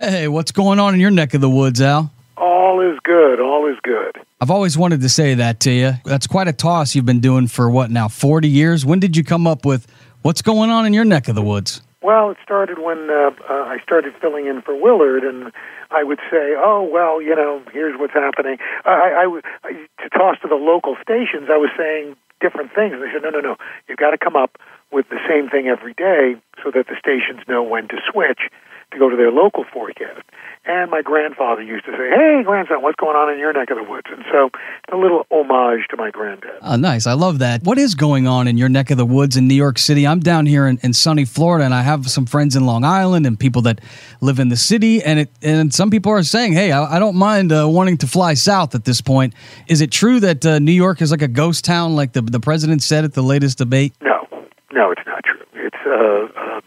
Hey, what's going on in your neck of the woods, Al? All is good. All is good. I've always wanted to say that to you. That's quite a toss you've been doing for what now, 40 years? When did you come up with what's going on in your neck of the woods? Well, it started when uh, uh, I started filling in for Willard, and I would say, "Oh, well, you know, here's what's happening." I, I, I to toss to the local stations, I was saying different things. They said, "No, no, no, you've got to come up with the same thing every day, so that the stations know when to switch to go to their local forecast." And my grandfather used to say, "Hey, grandson, what's going on in your neck of the woods?" And so, a little homage to my granddad. Oh, nice. I love that. What is going on in your neck of the woods in New York City? I'm down here in, in sunny Florida, and I have some friends in Long Island and people that live in the city. And it and some people are saying, "Hey, I, I don't mind uh, wanting to fly south at this point." Is it true that uh, New York is like a ghost town, like the the president said at the latest debate? No, no, it's not true. It's uh, uh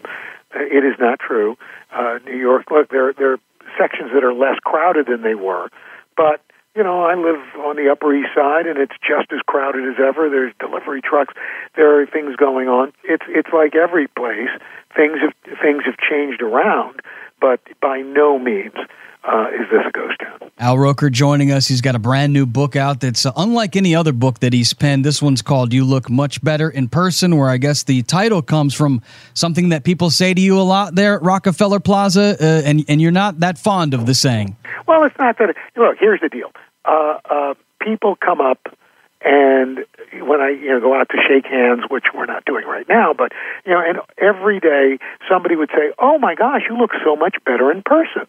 it is not true. Uh, New York, look, there there are sections that are less crowded than they were. But you know, I live on the Upper East Side, and it's just as crowded as ever. There's delivery trucks. There are things going on. It's it's like every place. Things have things have changed around, but by no means uh, is this a ghost town. Al Roker joining us. He's got a brand new book out that's uh, unlike any other book that he's penned. This one's called You Look Much Better in Person, where I guess the title comes from something that people say to you a lot there at Rockefeller Plaza, uh, and, and you're not that fond of the saying. Well, it's not that. It, look, here's the deal. Uh, uh, people come up and when I you know go out to shake hands, which we're not doing right now, but you know, and every day somebody would say, "Oh my gosh, you look so much better in person."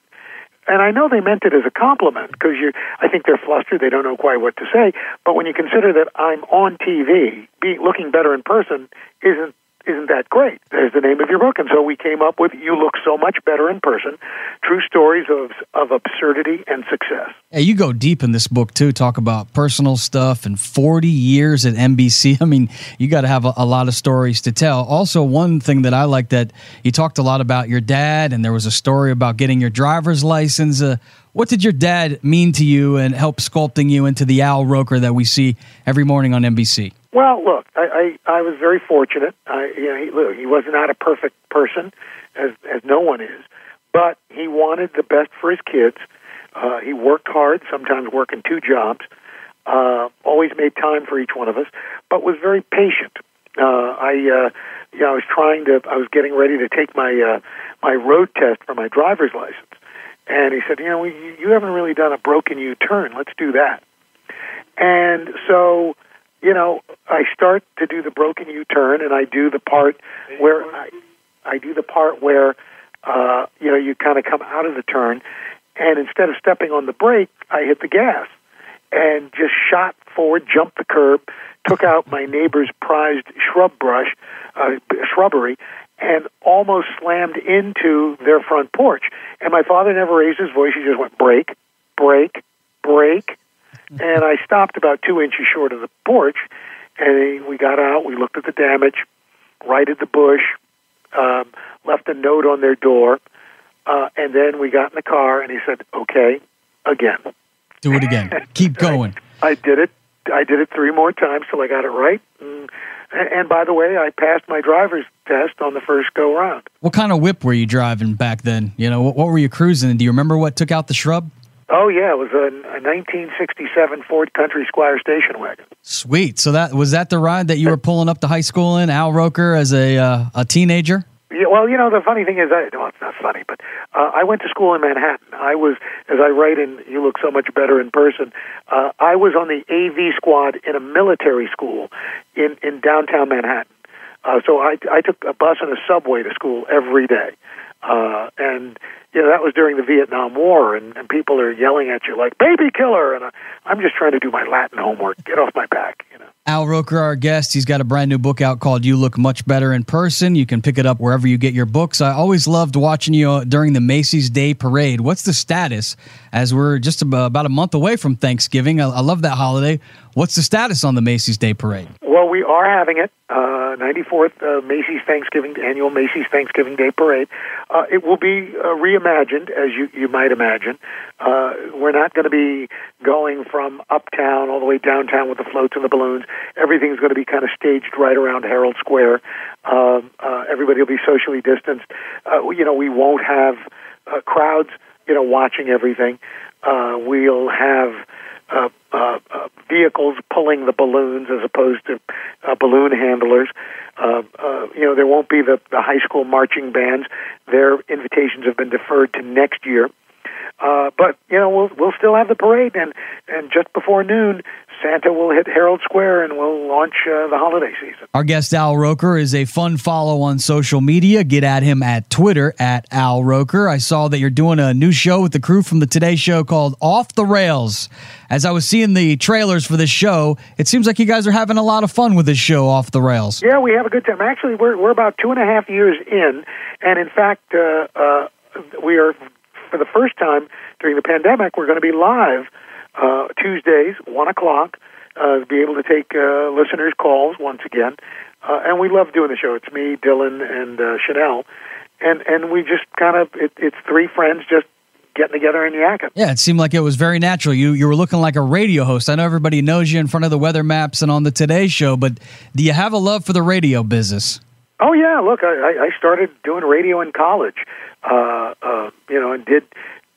And I know they meant it as a compliment because you. I think they're flustered; they don't know quite what to say. But when you consider that I'm on TV, being looking better in person isn't isn't that great? There's the name of your book. And so we came up with You Look So Much Better in Person True Stories of, of Absurdity and Success. Hey, you go deep in this book, too. Talk about personal stuff and 40 years at NBC. I mean, you got to have a, a, lot of stories to tell. Also, one thing that I like that you talked a lot about your dad, and there was a story about getting your driver's license. Uh, what did your dad mean to you and help sculpting you into the Al Roker that we see every morning on NBC? Well, look, I, I, I was very fortunate. I, you know, he, look, he was not a perfect person, as as no one is, but he wanted the best for his kids. Uh, he worked hard, sometimes working two jobs. Uh, always made time for each one of us, but was very patient. Uh, I, uh, you know, I was trying to. I was getting ready to take my uh, my road test for my driver's license, and he said, "You know, you haven't really done a broken U turn. Let's do that." And so you know, I start to do the broken U-turn, and I do the part where I, I do the part where, uh, you know, you kind of come out of the turn, and instead of stepping on the brake, I hit the gas, and just shot forward, jumped the curb, took out my neighbor's prized shrub brush, uh, shrubbery, and almost slammed into their front porch. And my father never raised his voice; he just went brake, brake, brake and I stopped about two inches short of the porch, and we got out. We looked at the damage, righted the bush, um, left a note on their door, uh, and then we got in the car, and he said, "Okay, again." Do it again. Keep going. I, I did it. I did it three more times till I got it right. And, and by the way, I passed my driver's test on the first go round. What kind of whip were you driving back then? You know, what, what were you cruising? Do you remember what took out the shrub? Oh yeah, it was a, a 1967 Ford Country Squire station wagon. Sweet. So that was that the ride that you were pulling up to high school in Al Roker as a uh, a teenager. Yeah, well, you know the funny thing is, I, well, it's not funny, but uh, I went to school in Manhattan. I was, as I write in "You Look So Much Better in Person," uh, I was on the AV squad in a military school in in downtown Manhattan. Uh, so I I took a bus and a subway to school every day, uh, and you know that was during the Vietnam War, and, and people are yelling at you like "baby killer," and I, I'm just trying to do my Latin homework. Get off my back. Al Roker, our guest, he's got a brand new book out called You Look Much Better in Person. You can pick it up wherever you get your books. I always loved watching you during the Macy's Day Parade. What's the status as we're just about a month away from Thanksgiving? I, love that holiday. What's the status on the Macy's Day Parade? Well, we are having it. Uh, 94th uh, Macy's Thanksgiving annual Macy's Thanksgiving Day Parade. Uh, it will be uh, reimagined, as you you might imagine. Uh, we're not going to be going from uptown all the way downtown with the floats and the balloons. Everything's going to be kind of staged right around Herald Square. Um, uh, everybody will be socially distanced. Uh, you know, we won't have uh, crowds. You know, watching everything. Uh, we'll have uh, uh, uh, vehicles pulling the balloons as opposed to uh, balloon handlers. Uh, uh, you know, there won't be the, the high school marching bands. Their invitations have been deferred to next year. Uh, but you know, we'll we'll still have the parade, and and just before noon, Santa will hit Herald Square and we'll launch uh, the holiday season. Our guest Al Roker is a fun follow on social media. Get at him at Twitter at Al Roker. I saw that you're doing a new show with the crew from the Today Show called Off the Rails. As I was seeing the trailers for this show, it seems like you guys are having a lot of fun with this show, Off the Rails. Yeah, we have a good time. Actually, we're we're about two and a half years in, and in fact, uh, uh, we are for the first time during the pandemic. We're going to be live uh, Tuesdays, 1 o'clock, uh, be able to take uh, listeners' calls once again. Uh, and we love doing the show. It's me, Dylan, and uh, Sheinelle. And, and we just kind of, it, it's three friends just getting together and yakking. Yeah, it seemed like it was very natural. You you were looking like a radio host. I know everybody knows you in front of the weather maps and on the Today Show, but do you have a love for the radio business? Oh yeah, look, I, I started doing radio in college, uh, uh, you know, and did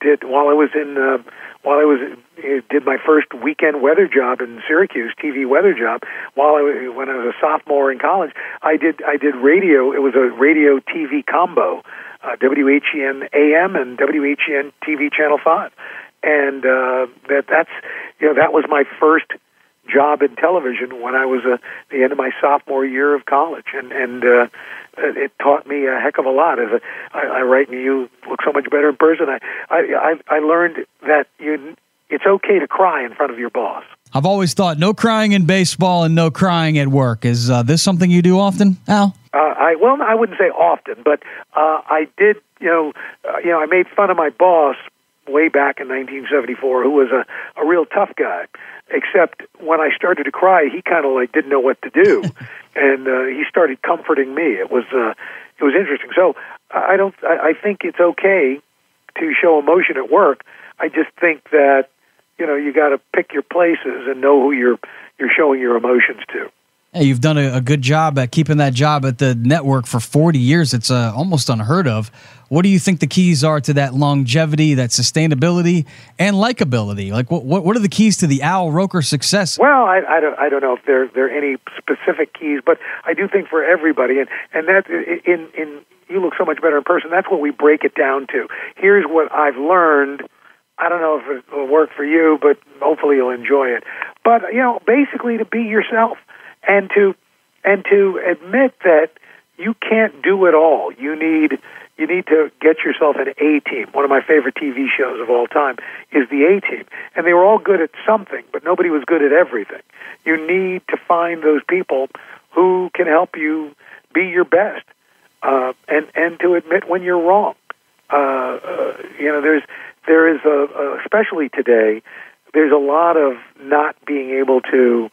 did while I was in uh, while I was uh, did my first weekend weather job in Syracuse, TV weather job. While I when I was a sophomore in college, I did I did radio. It was a radio TV combo, uh, WHEN AM and WHEN TV Channel Five, and uh, that that's you know that was my first job in television when I was uh, the end of my sophomore year of college, and and uh, it taught me a heck of a lot. As a, I, I write, and you look so much better in person. I I I learned that you it's okay to cry in front of your boss. I've always thought no crying in baseball and no crying at work. Is uh, this something you do often, Al? Uh, I well, I wouldn't say often, but uh, I did. You know, uh, you know, I made fun of my boss way back in 1974, who was a a real tough guy except when I started to cry, he kind of like didn't know what to do, and uh, he started comforting me. It was uh, it was interesting. So I don't. I, I think it's okay to show emotion at work. I just think that you know you got to pick your places and know who you're you're showing your emotions to. You've done a, a, good job at keeping that job at the network for 40 years. It's uh, almost unheard of. What do you think the keys are to that longevity, that sustainability, and likability? Like, what what, what are the keys to the Al Roker success? Well, I, I don't I don't know if there there are any specific keys, but I do think for everybody, and and that in in you look so much better in person. That's what we break it down to. Here's what I've learned. I don't know if it will work for you, but hopefully you'll enjoy it. But you know, basically to be yourself and to and to admit that you can't do it all. You need you need to get yourself an A team. One of my favorite TV shows of all time is the A team, and they were all good at something, but nobody was good at everything. You need to find those people who can help you be your best, uh, and and to admit when you're wrong. Uh, uh, you know, there's there is a, a especially today. There's a lot of not being able to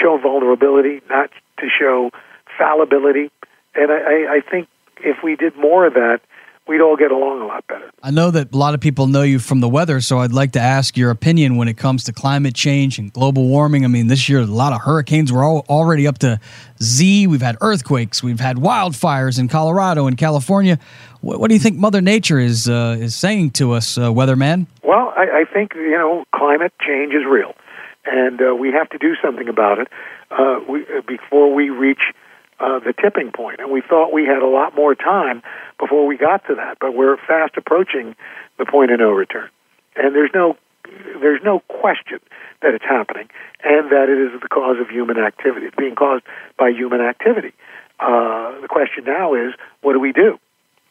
show vulnerability, not to show fallibility. And I, I think if we did more of that, we'd all get along a lot better. I know that a lot of people know you from the weather, so I'd like to ask your opinion when it comes to climate change and global warming. I mean, this year, a lot of hurricanes. We're all already up to Z. We've had earthquakes. We've had wildfires in Colorado and California. What, what do you think Mother Nature is uh, is saying to us, uh, weatherman? Well, I, I think you know climate change is real and uh, we have to do something about it uh, we, uh, before we reach uh, the tipping point. And we thought we had a lot more time before we got to that, but we're fast approaching the point of no return. And there's no there's no question that it's happening, and that it is the cause of human activity. It's being caused by human activity. Uh, the question now is, what do we do?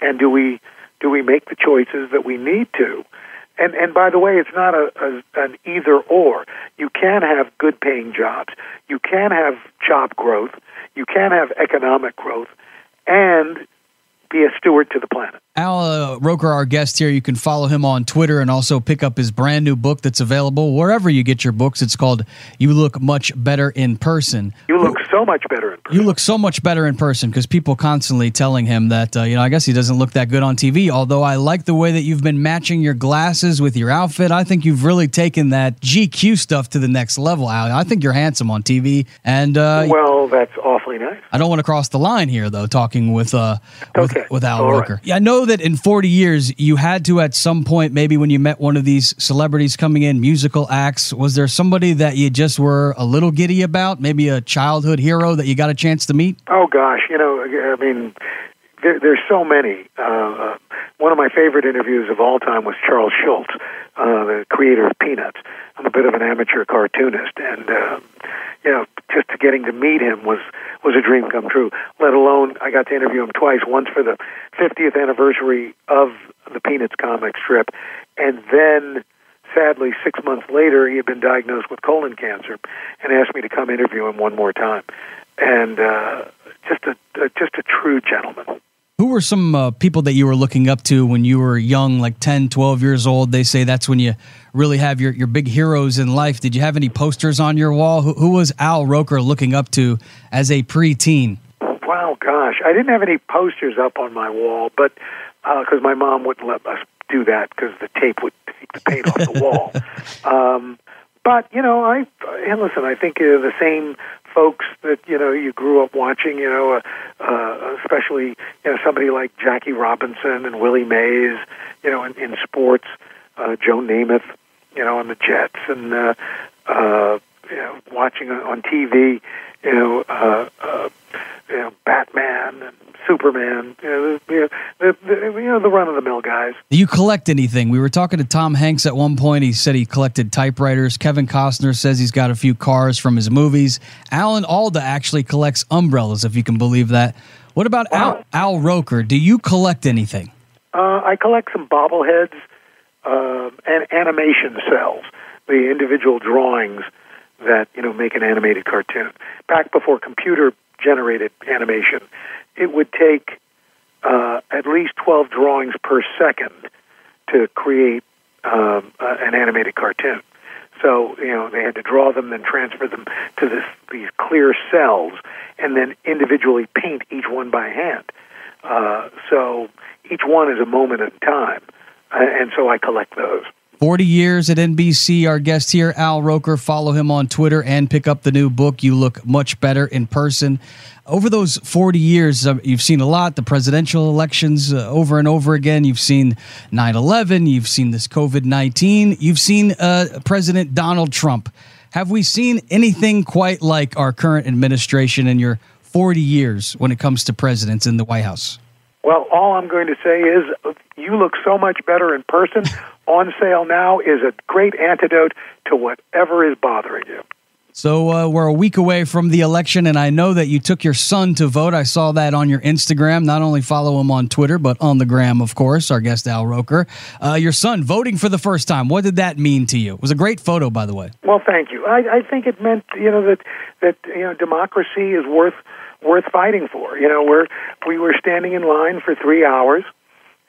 And do we do we make the choices that we need to? And and by the way, it's not a, a an either or. You can have good paying jobs. You can have job growth. You can have economic growth, and be a steward to the planet. Al uh, Roker, our guest here, you can follow him on Twitter and also pick up his brand new book that's available wherever you get your books. It's called You Look Much Better in Person. You look so much better in person. You look so much better in person because people constantly telling him that, uh, you know, I guess he doesn't look that good on TV. Although I like the way that you've been matching your glasses with your outfit. I think you've really taken that GQ stuff to the next level, Al. I think you're handsome on TV. And, uh, well, that's awfully nice. I don't want to cross the line here, though, talking with, uh, with, Okay. with Al All right. Roker. Yeah, I know that in 40 years, you had to, at some point, maybe when you met one of these celebrities coming in, musical acts, was there somebody that you just were a little giddy about? Maybe a childhood hero that you got a chance to meet? Oh gosh, you know, I mean, there, there's so many. Uh, uh, one of my favorite interviews of all time was Charles Schulz, uh, the creator of Peanuts. I'm a bit of an amateur cartoonist, and uh, you know, just getting to meet him was was a dream come true. Let alone I got to interview him twice, once for the 50th anniversary of the Peanuts comic strip, and then sadly, six months later, he had been diagnosed with colon cancer, and asked me to come interview him one more time. And uh, just a, just a true gentleman. Who were some uh, people that you were looking up to when you were young, like 10, 12 years old? They say that's when you really have your, your big heroes in life. Did you have any posters on your wall? Who, who was Al Roker looking up to as a preteen? Wow, gosh, I didn't have any posters up on my wall, but because my mom wouldn't let us do that because the tape would take the paint off the wall. Um, but you know, I and listen. I think uh, the same folks that you know you grew up watching. You know, uh, uh, especially you know somebody like Jackie Robinson and Willie Mays. You know, in, in sports, uh, Joe Namath. You know, on the Jets, and uh, uh, you know, watching on- TV. You know, uh, uh, you know, Batman and Superman. You know, the, the, the, you know, the run of the mill guys. Do you collect anything? We were talking to Tom Hanks at one point. He said he collected typewriters. Kevin Costner says he's got a few cars from his movies. Alan Alda actually collects umbrellas, if you can believe that. What about Al, Al Roker? Do you collect anything? Uh, I collect some bobbleheads uh, and animation cels, the individual drawings that you know make an animated cartoon. Back before computer generated animation, it would take uh, at least twelve drawings per second to create um, uh, an animated cartoon. So you know they had to draw them, then transfer them to this these clear cels, and then individually paint each one by hand. Uh, so each one is a moment in time, uh, and so I collect those. 40 years at NBC. Our guest here, Al Roker. Follow him on Twitter and pick up the new book. You look much better in person. Over those 40 years, uh, you've seen a lot the presidential elections uh, over and over again. You've seen 9 11. You've seen this COVID 19. You've seen uh, President Donald Trump. Have we seen anything quite like our current administration in your 40 years when it comes to presidents in the White House? Well, all I'm going to say is you look so much better in person. On sale now is a great antidote to whatever is bothering you. So uh, we're a week away from the election, and I know that you took your son to vote. I saw that on your Instagram. Not only follow him on Twitter, but on the gram, of course. Our guest Al Roker, uh, your son voting for the first time. What did that mean to you? It was a great photo, by the way. Well, thank you. I, I think it meant you know that that you know democracy is worth worth fighting for. You know, we're we were standing in line for three hours,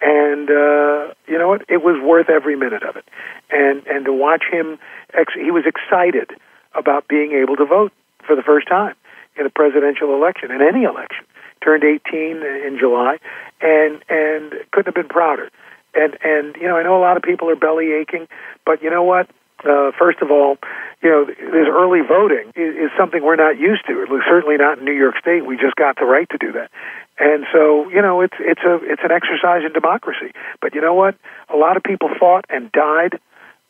and uh, you know what? It was worth every minute of it. And and to watch him, ex- he was excited about being able to vote for the first time in a presidential election, in any election. Turned 18 in July, and and couldn't have been prouder. And and you know, I know a lot of people are belly aching, but you know what? Uh, first of all, you know, this early voting is, is something we're not used to. Certainly not in New York State. We just got the right to do that, and so you know, it's it's a it's an exercise in democracy. But you know what? A lot of people fought and died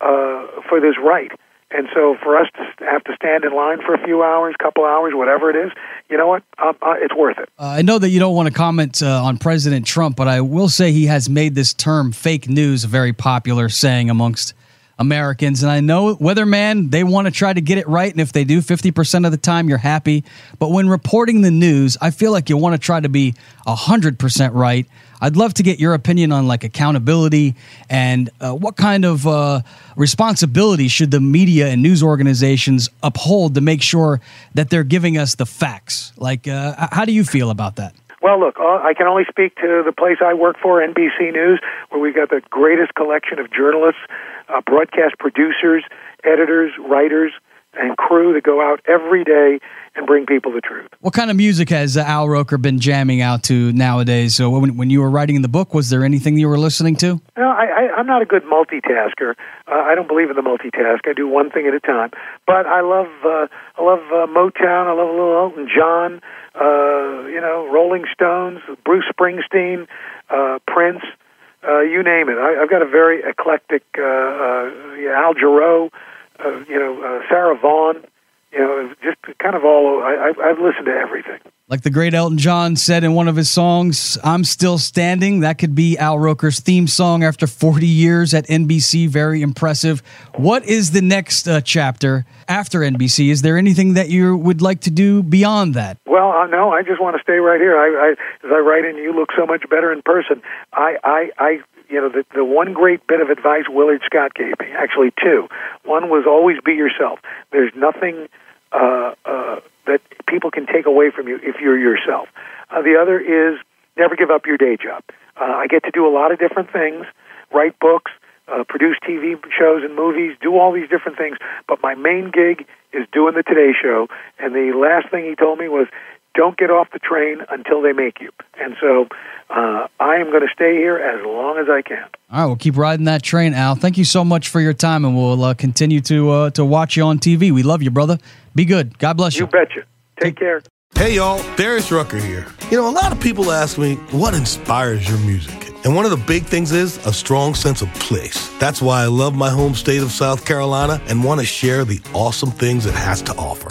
uh, for this right. And so, for us to have to stand in line for a few hours, couple hours, whatever it is, you know what? Uh, uh, it's worth it. Uh, I know that you don't want to comment uh, on President Trump, but I will say he has made this term fake news a very popular saying amongst Americans. And I know weatherman, they want to try to get it right. And if they do 50% of the time, you're happy. But when reporting the news, I feel like you want to try to be 100% right. I'd love to get your opinion on like accountability and uh, what kind of uh, responsibility should the media and news organizations uphold to make sure that they're giving us the facts. Like, uh, how do you feel about that? Well, look, uh, I can only speak to the place I work for, NBC News, where we've got the greatest collection of journalists, uh, broadcast producers, editors, writers, and crew that go out every day and bring people the truth. What kind of music has uh, Al Roker been jamming out to nowadays? So when, when you were writing the book, was there anything you were listening to? No, I, I, I'm not a good multitasker. Uh, I don't believe in the multitask. I do one thing at a time. But I love uh, I love uh, Motown. I love a little Elton John. Uh, you know, Rolling Stones, Bruce Springsteen, uh, Prince. Uh, you name it. I, I've got a very eclectic uh, uh, Al Jarreau, uh, you know, uh, Sarah Vaughan you know, just kind of all. I, I've listened to everything. Like the great Elton John said in one of his songs, "I'm still standing." That could be Al Roker's theme song after 40 years at NBC. Very impressive. What is the next uh, chapter after NBC? Is there anything that you would like to do beyond that? Well, uh, no. I just want to stay right here. I, I, as I write in, you look so much better in person. I, I, I you know, the, the one great bit of advice Willard Scott gave me, actually two. One was always be yourself. There's nothing uh, uh, that people can take away from you if you're yourself. Uh, the other is never give up your day job. Uh, I get to do a lot of different things, write books, uh, produce TV shows and movies, do all these different things. But my main gig is doing the Today Show. And the last thing he told me was, don't get off the train until they make you. And so uh, I am going to stay here as long as I can. All right, we'll keep riding that train, Al. Thank you so much for your time, and we'll uh, continue to uh, to watch you on TV. We love you, brother. Be good. God bless you. You betcha. Take care. Hey, y'all. Darius Rucker here. You know, a lot of people ask me, what inspires your music? And one of the big things is a strong sense of place. That's why I love my home state of South Carolina and want to share the awesome things it has to offer.